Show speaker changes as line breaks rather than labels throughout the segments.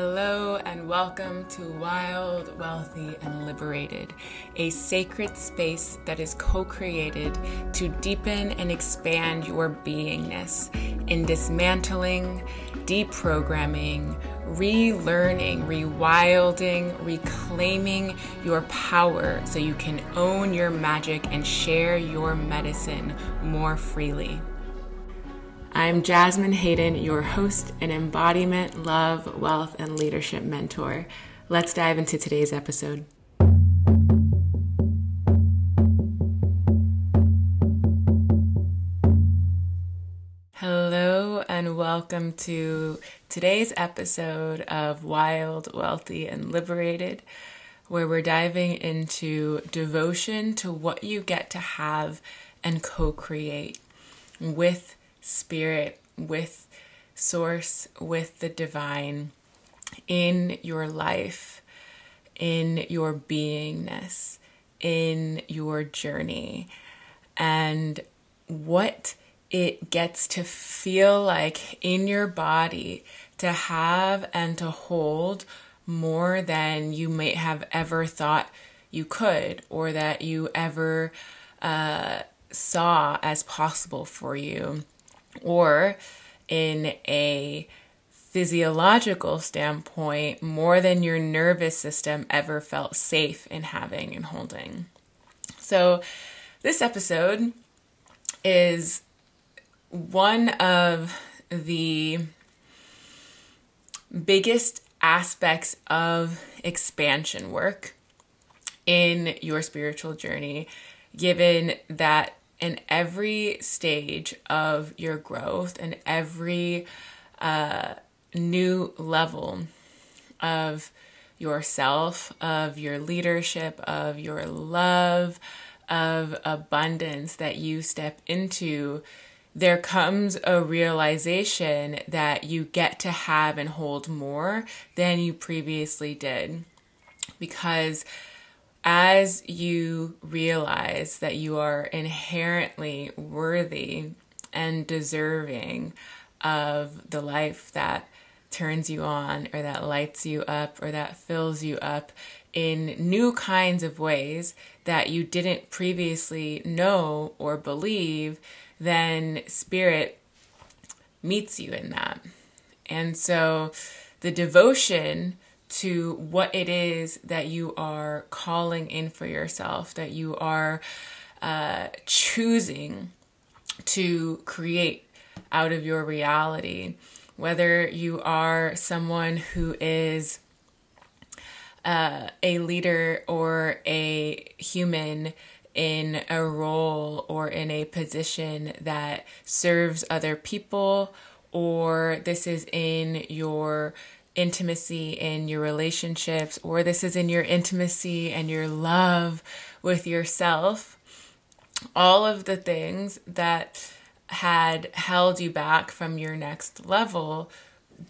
Hello and welcome to Wild, Wealthy, and Liberated, a sacred space that is co created to deepen and expand your beingness in dismantling, deprogramming, relearning, rewilding, reclaiming your power so you can own your magic and share your medicine more freely. I'm Jasmine Hayden, your host and embodiment, love, wealth, and leadership mentor. Let's dive into today's episode. Hello, and welcome to today's episode of Wild, Wealthy, and Liberated, where we're diving into devotion to what you get to have and co create with spirit, with source, with the divine in your life, in your beingness, in your journey, and what it gets to feel like in your body to have and to hold more than you might have ever thought you could or that you ever uh, saw as possible for you or in a physiological standpoint, more than your nervous system ever felt safe in having and holding. So, this episode is one of the biggest aspects of expansion work in your spiritual journey, given that in every stage of your growth and every uh, new level of yourself, of your leadership, of your love, of abundance that you step into, there comes a realization that you get to have and hold more than you previously did. Because as you realize that you are inherently worthy and deserving of the life that turns you on or that lights you up or that fills you up in new kinds of ways that you didn't previously know or believe, then spirit meets you in that. And so the devotion to what it is that you are calling in for yourself, that you are uh, choosing to create out of your reality. Whether you are someone who is uh, a leader or a human in a role or in a position that serves other people, or this is in your intimacy in your relationships, or this is in your intimacy and your love with yourself, all of the things that had held you back from your next level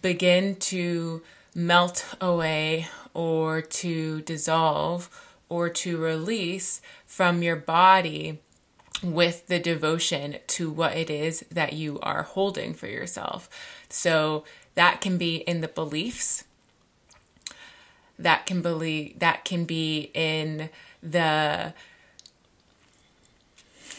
begin to melt away or to dissolve or to release from your body with the devotion to what it is that you are holding for yourself. So that can be in the beliefs. That can believe that can be in the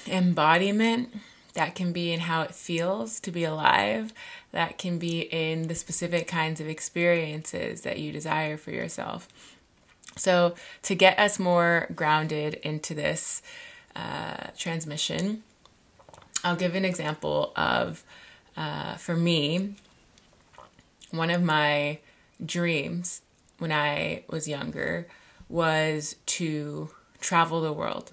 embodiment. That can be in how it feels to be alive. That can be in the specific kinds of experiences that you desire for yourself. So, to get us more grounded into this uh, transmission, I'll give an example of, uh, for me, one of my dreams when I was younger was to travel the world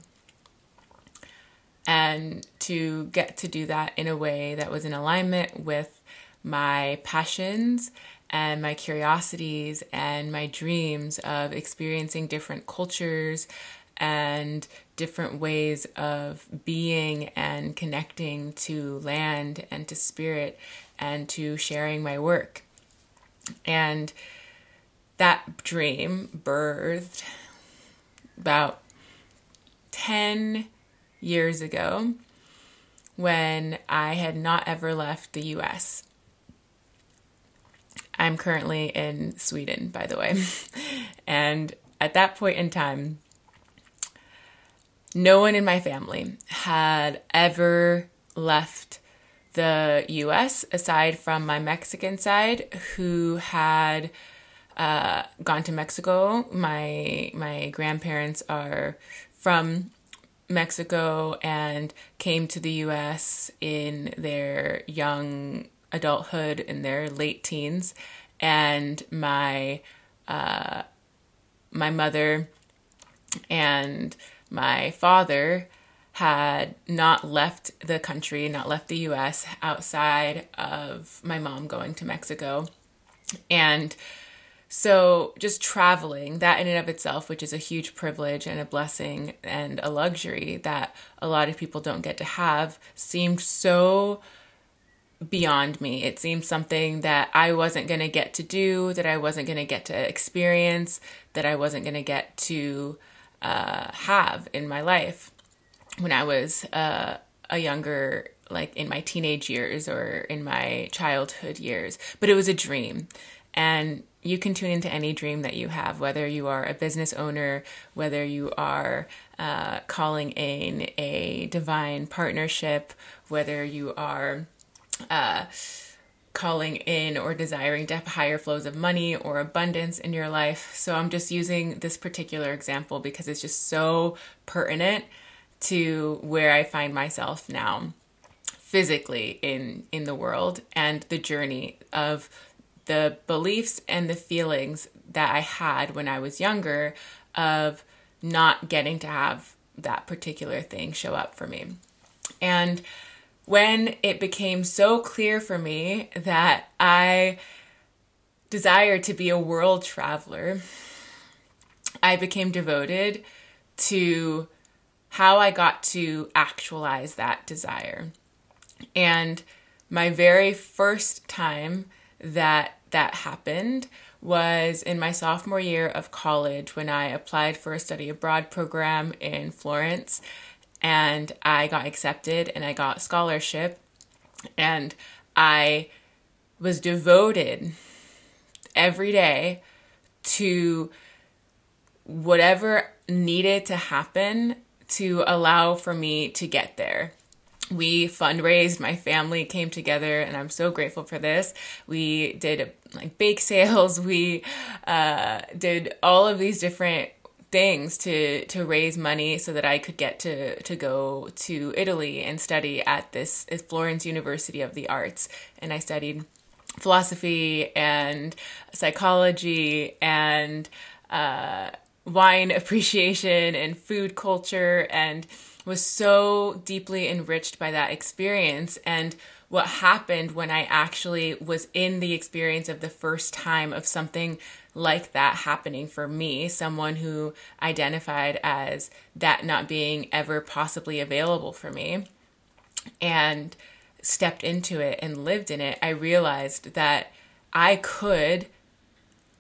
and to get to do that in a way that was in alignment with my passions and my curiosities and my dreams of experiencing different cultures and different ways of being and connecting to land and to spirit and to sharing my work. And that dream birthed about 10 years ago when I had not ever left the US. I'm currently in Sweden, by the way. and at that point in time, no one in my family had ever left the US aside from my Mexican side who had uh, gone to Mexico. My my grandparents are from Mexico and came to the US in their young adulthood in their late teens and my uh, my mother and my father had not left the country, not left the US outside of my mom going to Mexico. And so just traveling, that in and of itself, which is a huge privilege and a blessing and a luxury that a lot of people don't get to have, seemed so beyond me. It seemed something that I wasn't going to get to do, that I wasn't going to get to experience, that I wasn't going to get to uh, have in my life when I was uh, a younger, like in my teenage years or in my childhood years. But it was a dream. And you can tune into any dream that you have, whether you are a business owner, whether you are uh, calling in a divine partnership, whether you are uh, calling in or desiring to have higher flows of money or abundance in your life. So I'm just using this particular example because it's just so pertinent to where I find myself now physically in in the world and the journey of the beliefs and the feelings that I had when I was younger of not getting to have that particular thing show up for me. And when it became so clear for me that I desired to be a world traveler, I became devoted to how I got to actualize that desire. And my very first time that that happened was in my sophomore year of college when I applied for a study abroad program in Florence and I got accepted and I got scholarship and I was devoted every day to whatever needed to happen to allow for me to get there. We fundraised, my family came together, and I'm so grateful for this. We did like bake sales, we uh, did all of these different things to to raise money so that I could get to to go to Italy and study at this Florence University of the Arts and I studied philosophy and psychology and uh, wine appreciation and food culture and was so deeply enriched by that experience. And what happened when I actually was in the experience of the first time of something like that happening for me, someone who identified as that not being ever possibly available for me, and stepped into it and lived in it, I realized that I could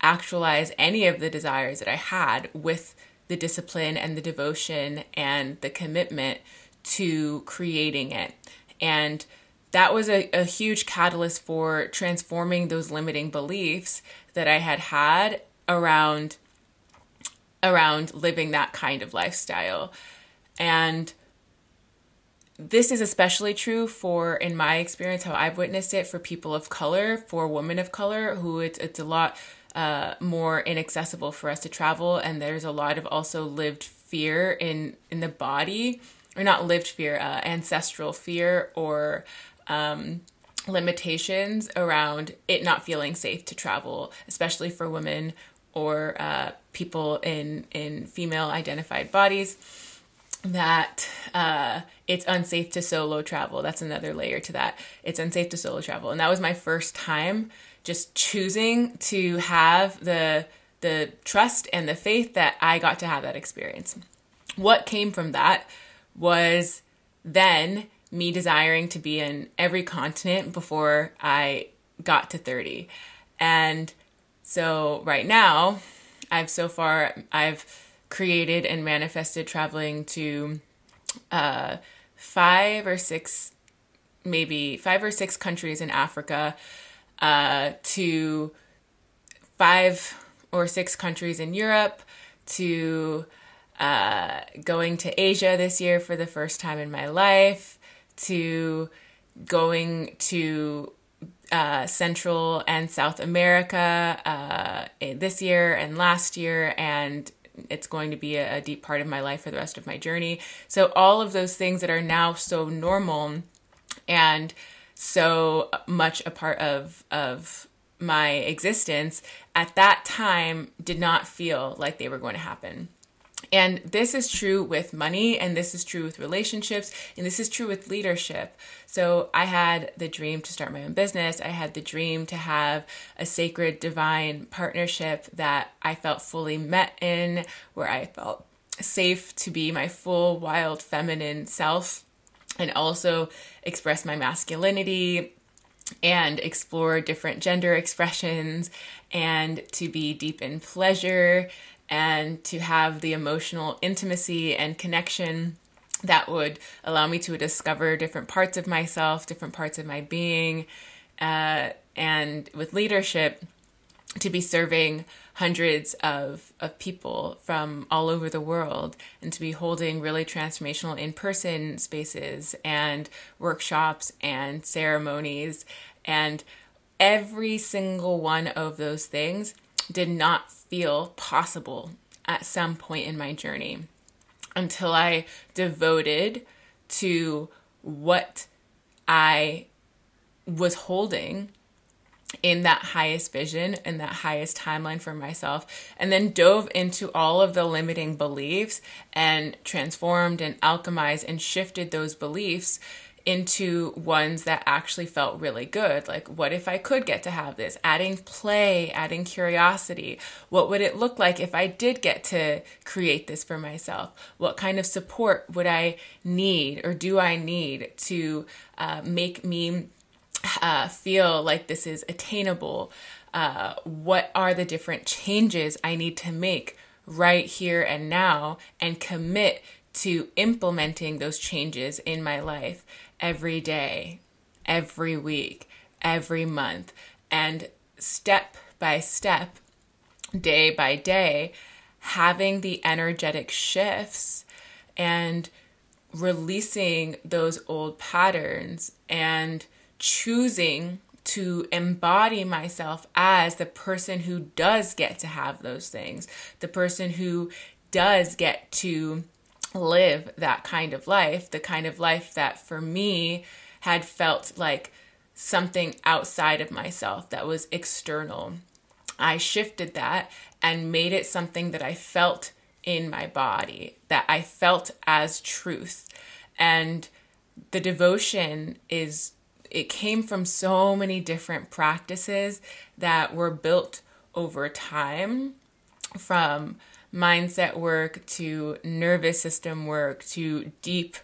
actualize any of the desires that I had with the discipline and the devotion and the commitment to creating it. And that was a, a huge catalyst for transforming those limiting beliefs that I had had around around living that kind of lifestyle. And this is especially true for in my experience how I've witnessed it for people of color, for women of color who it's it's a lot uh, more inaccessible for us to travel and there's a lot of also lived fear in in the body or not lived fear uh, ancestral fear or um, limitations around it not feeling safe to travel, especially for women or uh, people in in female identified bodies. That uh, it's unsafe to solo travel. That's another layer to that. It's unsafe to solo travel, and that was my first time just choosing to have the the trust and the faith that I got to have that experience. What came from that was then me desiring to be in every continent before I got to 30. And so right now, I've so far I've created and manifested traveling to uh, five or six, maybe five or six countries in Africa, uh, to five or six countries in Europe to uh, going to Asia this year for the first time in my life to going to uh, Central and South America uh, this year and last year, and it's going to be a, a, deep part of my life for the rest of my journey. So, all of those things that are now so normal and so much a part of, of my existence at that time did not feel like they were going to happen. And this is true with money, and this is true with relationships, and this is true with leadership. So, I had the dream to start my own business. I had the dream to have a sacred, divine partnership that I felt fully met in, where I felt safe to be my full, wild, feminine self, and also express my masculinity and explore different gender expressions and to be deep in pleasure and to have the emotional intimacy and connection that would allow me to discover different parts of myself, different parts of my being, uh, and with leadership, to be serving hundreds of, of people from all over the world and to be holding really transformational in person spaces and workshops and ceremonies. And every single one of those things did not feel possible at some point in my journey until I devoted to what I was holding in that highest vision and that highest timeline for myself and then dove into all of the limiting beliefs and transformed and alchemized and shifted those beliefs into ones that actually felt really good. Like, what if I could get to have this? Adding play, adding curiosity. What would it look like if I did get to create this for myself? What kind of support would I need or do I need to uh, make me uh, feel like this is attainable? Uh, what are the different changes I need to make right here and now and commit to implementing those changes in my life? every day, every week, every month, and step by step, day by day, having the energetic shifts and releasing those old patterns and choosing to embody myself as the person who does get to have those things, the person who does get to live that kind of life, the kind of life that for me had felt like something outside of myself that was external. I shifted that and made it something that I felt in my body, that I felt as truth. And the devotion is, it came from so many different practices that were built over time from mindset work to nervous system work to deep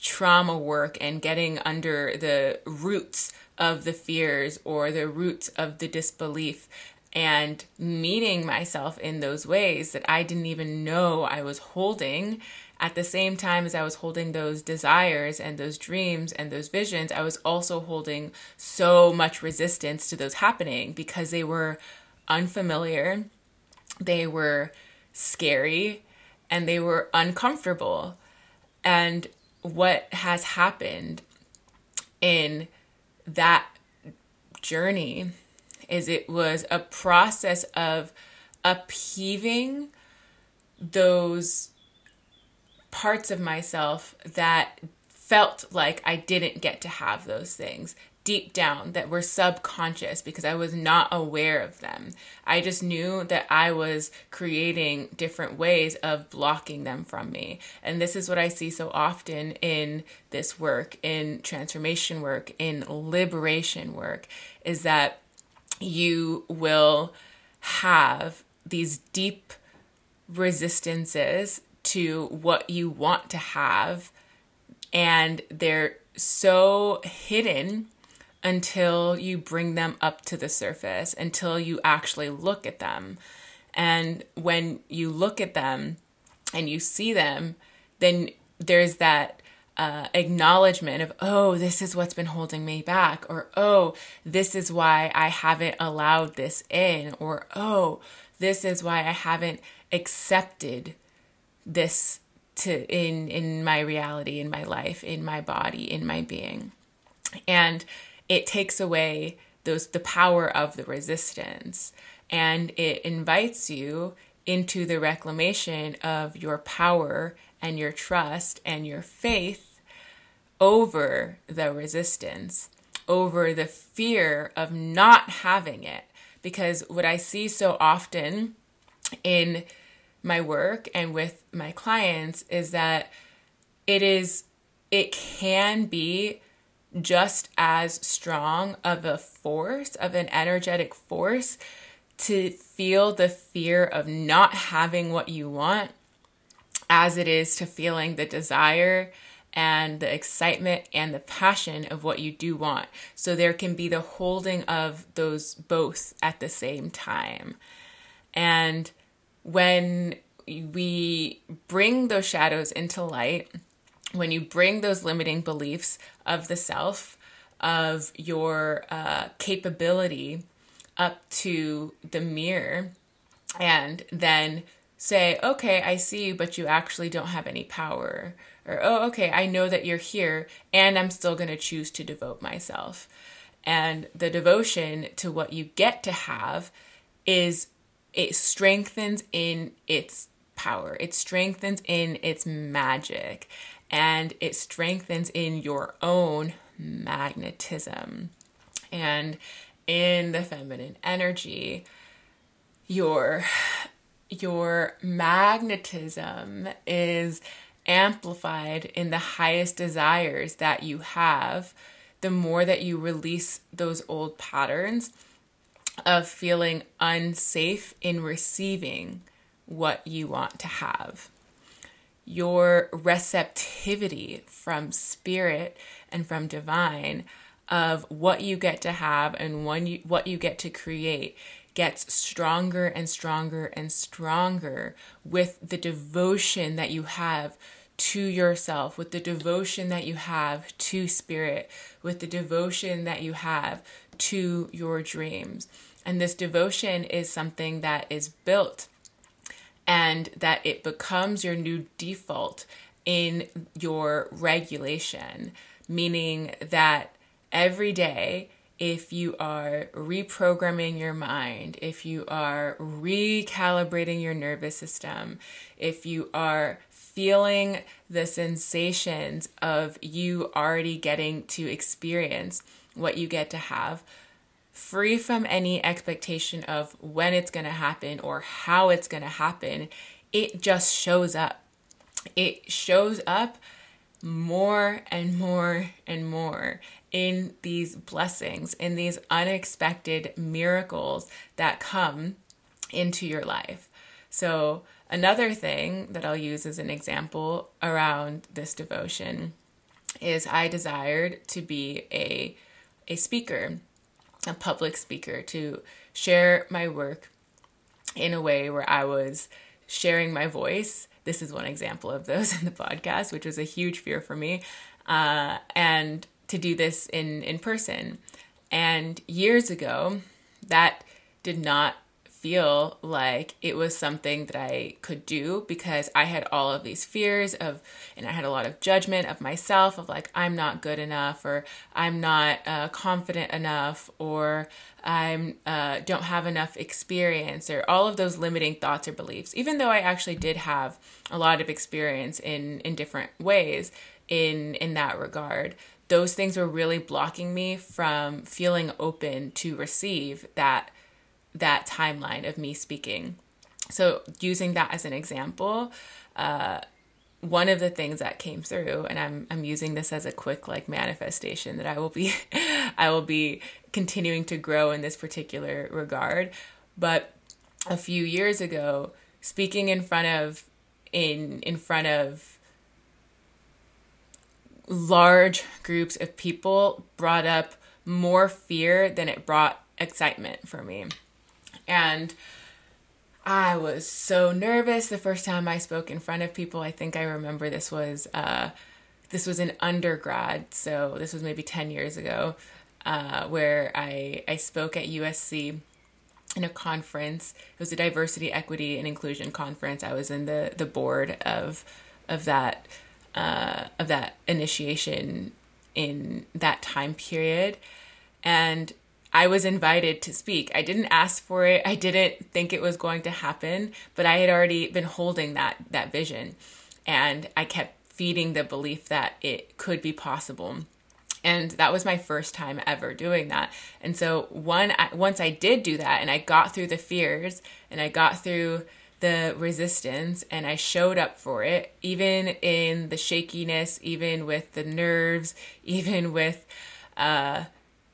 trauma work and getting under the roots of the fears or the roots of the disbelief and meeting myself in those ways that I didn't even know I was holding. At the same time as I was holding those desires and those dreams and those visions, I was also holding so much resistance to those happening because they were unfamiliar. They were scary and they were uncomfortable. And what has happened in that journey is it was a process of upheaving those parts of myself that felt like I didn't get to have those things deep down that were subconscious because I was not aware of them. I just knew that I was creating different ways of blocking them from me. And this is what I see so often in this work, in transformation work, in liberation work, is that you will have these deep resistances to what you want to have and they're so hidden until you bring them up to the surface, until you actually look at them. And when you look at them and you see them, then there's that uh, acknowledgement of, oh, this is what's been holding me back, or oh, this is why I haven't allowed this in, or oh, this is why I haven't accepted this to in in my reality in my life in my body in my being. And it takes away those the power of the resistance and it invites you into the reclamation of your power and your trust and your faith over the resistance over the fear of not having it. Because what i see so often in my work and with my clients is that it is it can be just as strong of a force of an energetic force to feel the fear of not having what you want as it is to feeling the desire and the excitement and the passion of what you do want. So there can be the holding of those both at the same time. And when we bring those shadows into light, when you bring those limiting beliefs of the self, of your uh, capability up to the mirror, and then say, okay, I see you, but you actually don't have any power. Or, oh, okay, I know that you're here, and I'm still going to choose to devote myself. And the devotion to what you get to have is it strengthens in its power, it strengthens in its magic, and it strengthens in your own magnetism. And in the feminine energy, your your magnetism is amplified in the highest desires that you have the more that you release those old patterns of feeling unsafe in receiving what you want to have. Your receptivity from spirit and from divine of what you get to have and when you, what you get to create gets stronger and stronger and stronger with the devotion that you have to yourself, with the devotion that you have to spirit, with the devotion that you have to your dreams. And this devotion is something that is built and that it becomes your new default in your regulation, meaning that every day, if you are reprogramming your mind, if you are recalibrating your nervous system, if you are feeling the sensations of you already getting to experience what you get to have, free from any expectation of when it's going to happen or how it's going to happen. It just shows up. It shows up more and more and more in these blessings, in these unexpected miracles that come into your life. So, another thing that I'll use as an example around this devotion is I desired to be a a speaker a public speaker to share my work in a way where I was sharing my voice. This is one example of those in the podcast, which was a huge fear for me. Uh, and to do this in, in person. And years ago, that did not feel like it was something that I could do because I had all of these fears of, and I had a lot of judgment of myself of like, I'm not good enough, or I'm not uh, confident enough, or I uh, don't have enough experience, or all of those limiting thoughts or beliefs. Even though I actually did have a lot of experience in in different ways in in that regard, those things were really blocking me from feeling open to receive that that timeline of me speaking. So, using that as an example, uh, one of the things that came through, and I'm I'm using this as a quick like manifestation that I will be I will be continuing to grow in this particular regard. But a few years ago, speaking in front of in in front of large groups of people brought up more fear than it brought excitement for me. And I was so nervous the first time I spoke in front of people. I think I remember this was uh, this was in undergrad, so this was maybe 10 years ago, uh, where I, I spoke at USC in a conference. It was a diversity, equity, and inclusion conference. I was in the, the board of of that uh, of that initiation in that time period, and I was invited to speak. I didn't ask for it. I didn't think it was going to happen, but I had already been holding that that vision, and I kept feeding the belief that it could be possible. And that was my first time ever doing that. And so one once I did do that and I got through the fears and I got through the resistance and I showed up for it, even in the shakiness, even with the nerves, even with uh,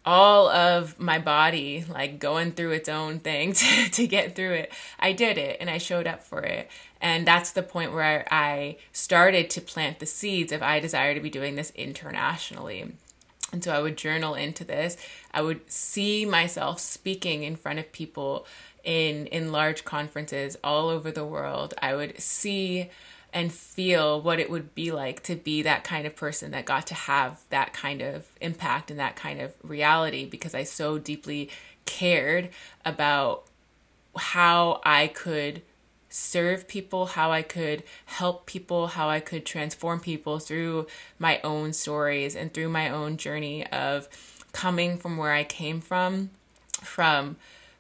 all of my body like going through its own thing to, to get through it. I did it and I showed up for it. And that's the point where I started to plant the seeds of I desire to be doing this internationally. And so I would journal into this. I would see myself speaking in front of people in in large conferences all over the world. I would see and feel what it would be like to be that kind of person that got to have that kind of impact and that kind of reality because I so deeply cared about how I could serve people, how I could help people, how I could transform people through my own stories and through my own journey of coming from where I came from, from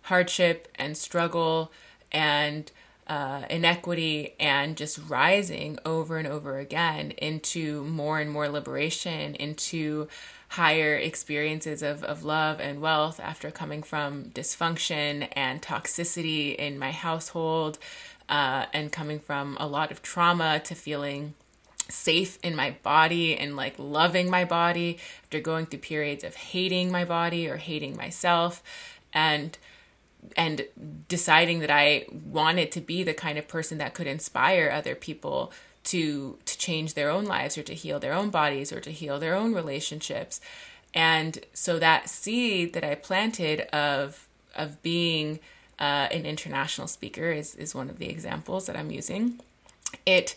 hardship and struggle and uh, inequity and just rising over and over again into more and more liberation, into higher experiences of, of love and wealth after coming from dysfunction and toxicity in my household uh, and coming from a lot of trauma to feeling safe in my body and like loving my body after going through periods of hating my body or hating myself. And and deciding that I wanted to be the kind of person that could inspire other people to to change their own lives or to heal their own bodies or to heal their own relationships. And so that seed that I planted of of being uh, an international speaker is is one of the examples that I'm using. It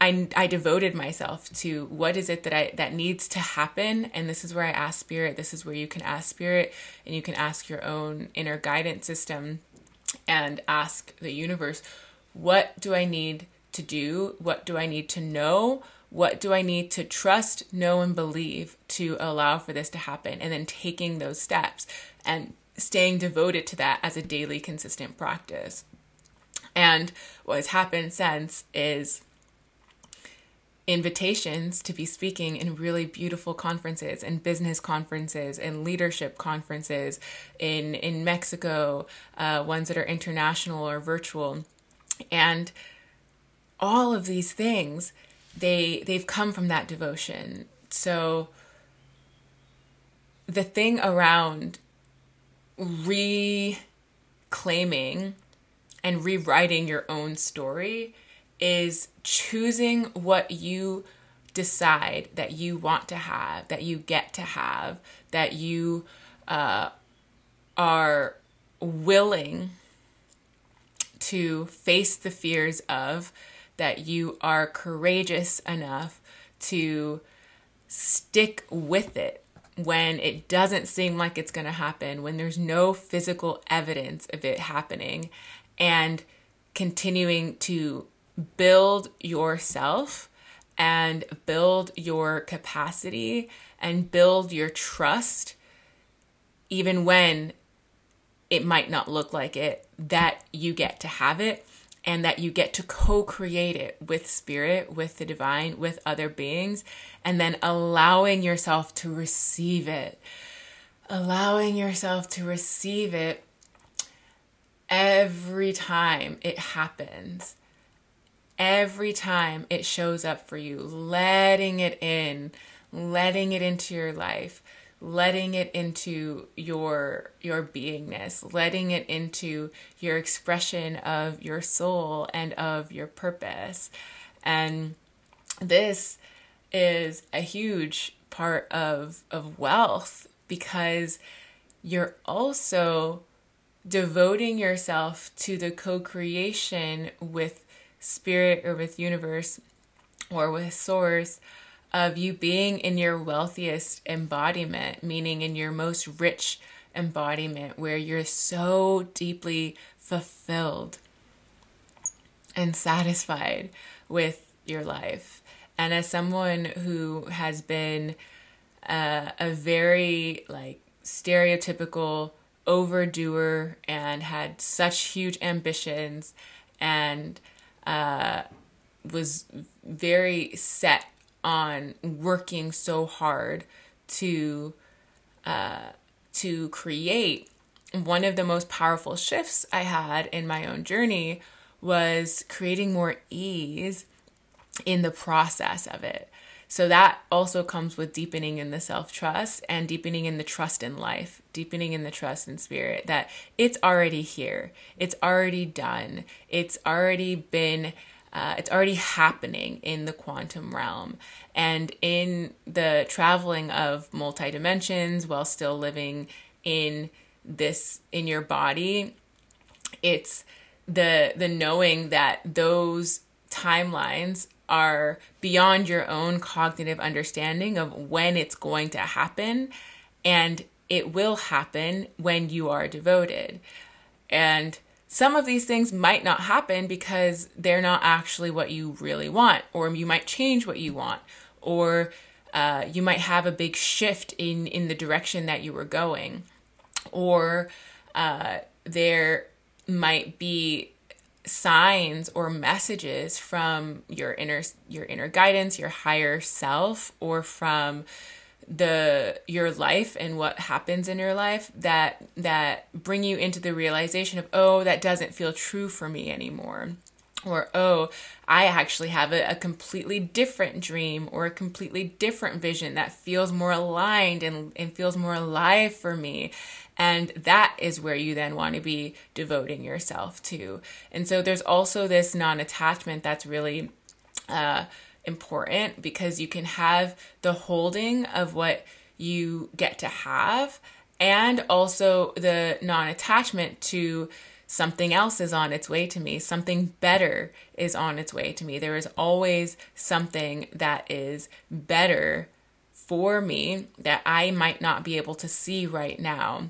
I, I devoted myself to what is it that I that needs to happen. And this is where I ask spirit. This is where you can ask spirit and you can ask your own inner guidance system and ask the universe what do I need to do? What do I need to know? What do I need to trust know and believe to allow for this to happen? And then taking those steps and staying devoted to that as a daily consistent practice. And what has happened since is invitations to be speaking in really beautiful conferences and business conferences and leadership conferences in in Mexico, uh, ones that are international or virtual, and all of these things they they've come from that devotion. So the thing around reclaiming and rewriting your own story is choosing what you decide that you want to have, that you get to have, that you uh, are willing to face the fears of, that you are courageous enough to stick with it when it doesn't seem like it's going to happen, when there's no physical evidence of it happening, and continuing to build yourself and build your capacity and build your trust, even when it might not look like it, that you get to have it and that you get to co create it with spirit, with the divine, with other beings, and then allowing yourself to receive it. Allowing yourself to receive it every time it happens every time it shows up for you, letting it in, letting it into your life, letting it into your your beingness, letting it into your expression of your soul and of your purpose. And this is a huge part of of wealth because you're also devoting yourself to the co-creation with spirit or with universe or with source of you being in your wealthiest embodiment, meaning in your most rich embodiment, where you're so deeply fulfilled and satisfied with your life. And as someone who has been uh, a very like stereotypical overdoer and had such huge ambitions and uh, was very set on working so hard to uh, to create one of the most powerful shifts I had in my own journey was creating more ease in the process of it. So that also comes with deepening in the self trust and deepening in the trust in life, deepening in the trust in spirit that it's already here, it's already done, it's already been. Uh, it's already happening in the quantum realm and in the traveling of multi dimensions while still living in this in your body it's the the knowing that those timelines are beyond your own cognitive understanding of when it's going to happen and it will happen when you are devoted. And some of these things might not happen because they're not actually what you really want or you might change what you want or uh, you might have a big shift in in the direction that you were going or uh, there might be signs or messages from your inner your inner guidance your higher self or from the your life and what happens in your life that that bring you into the realization of oh that doesn't feel true for me anymore. Or oh i actually have a, a, completely different dream or a completely different vision that feels more aligned and, and feels more alive for me and that is where you then want to be devoting yourself to. And so there's also this non attachment that's really uh, important because you can have the holding of what you get to have and also the non attachment to something else is on its way to me, something better is on its way to me. There is always something that is better for me that I might not be able to see right now.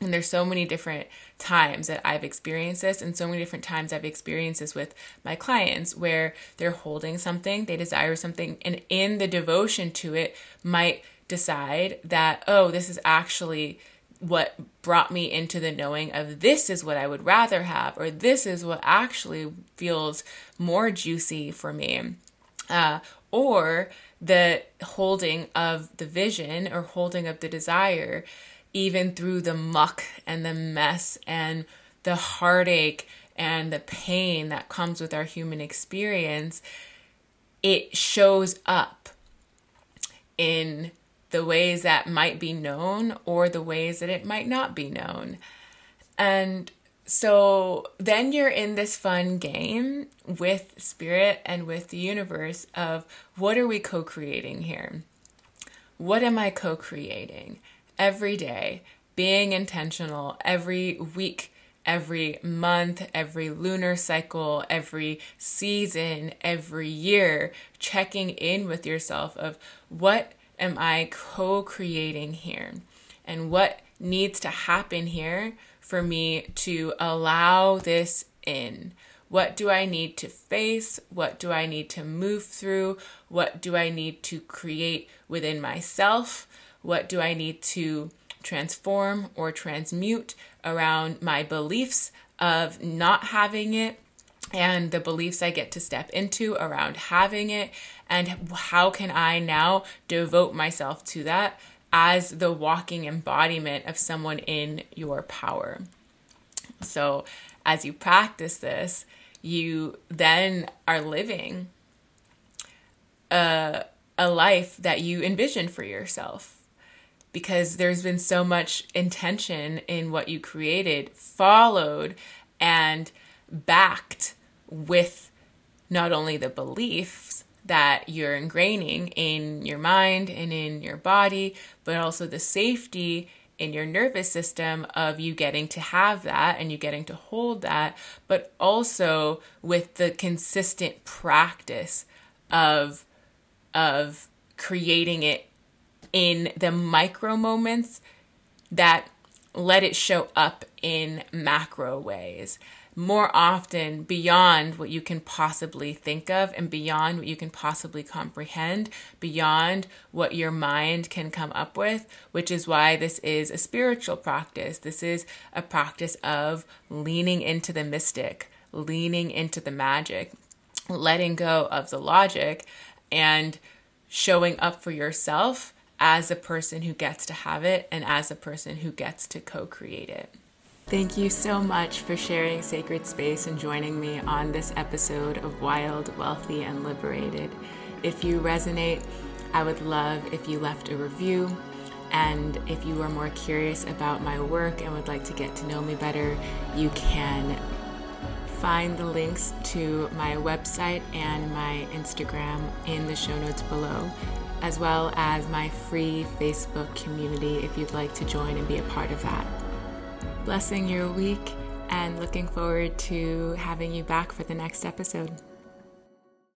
And there's so many different times that I've experienced this, and so many different times I've experienced this with my clients where they're holding something, they desire something, and in the devotion to it, might decide that, oh, this is actually what brought me into the knowing of this is what I would rather have, or this is what actually feels more juicy for me. Uh, or the holding of the vision or holding of the desire even through the muck and the mess and the heartache and the pain that comes with our human experience, it shows up in the ways that might be known or the ways that it might not be known. And so then you're in this fun game with spirit and with the universe of what are we co creating here? What am I co creating? Every day, being intentional every week, every month, every lunar cycle, every season, every year, checking in with yourself of what am I co creating here and what needs to happen here for me to allow this in. What do I need to face? What do I need to move through? What do I need to create within myself? What do I need to transform or transmute around my beliefs of not having it and the beliefs I get to step into around having it? And how can I now devote myself to that as the walking embodiment of someone in your power? So, as you practice this, you then are living a, a life that you envision for yourself because there's been so much intention in what you created, followed and backed with not only the beliefs that you're ingraining in your mind and in your body, but also the safety in your nervous system of you getting to have that and you getting to hold that, but also with the consistent practice of of creating it in the micro moments that let it show up in macro ways more often beyond what you can possibly think of and beyond what you can possibly comprehend, beyond what your mind can come up with, which is why this is a spiritual practice. This is a practice of leaning into the mystic, leaning into the magic, letting go of the logic, and showing up for yourself as a person who gets to have it and as a person who gets to co create it. Thank you so much for sharing sacred space and joining me on this episode of Wild, Wealthy, and Liberated. If you resonate, I would love if you left a review. And if you are more curious about my work and would like to get to know me better, you can find the links to my website and my Instagram in the show notes below, as well as my free Facebook community if you'd like to join and be a part of that blessing your week and looking forward to having you back for the next episode.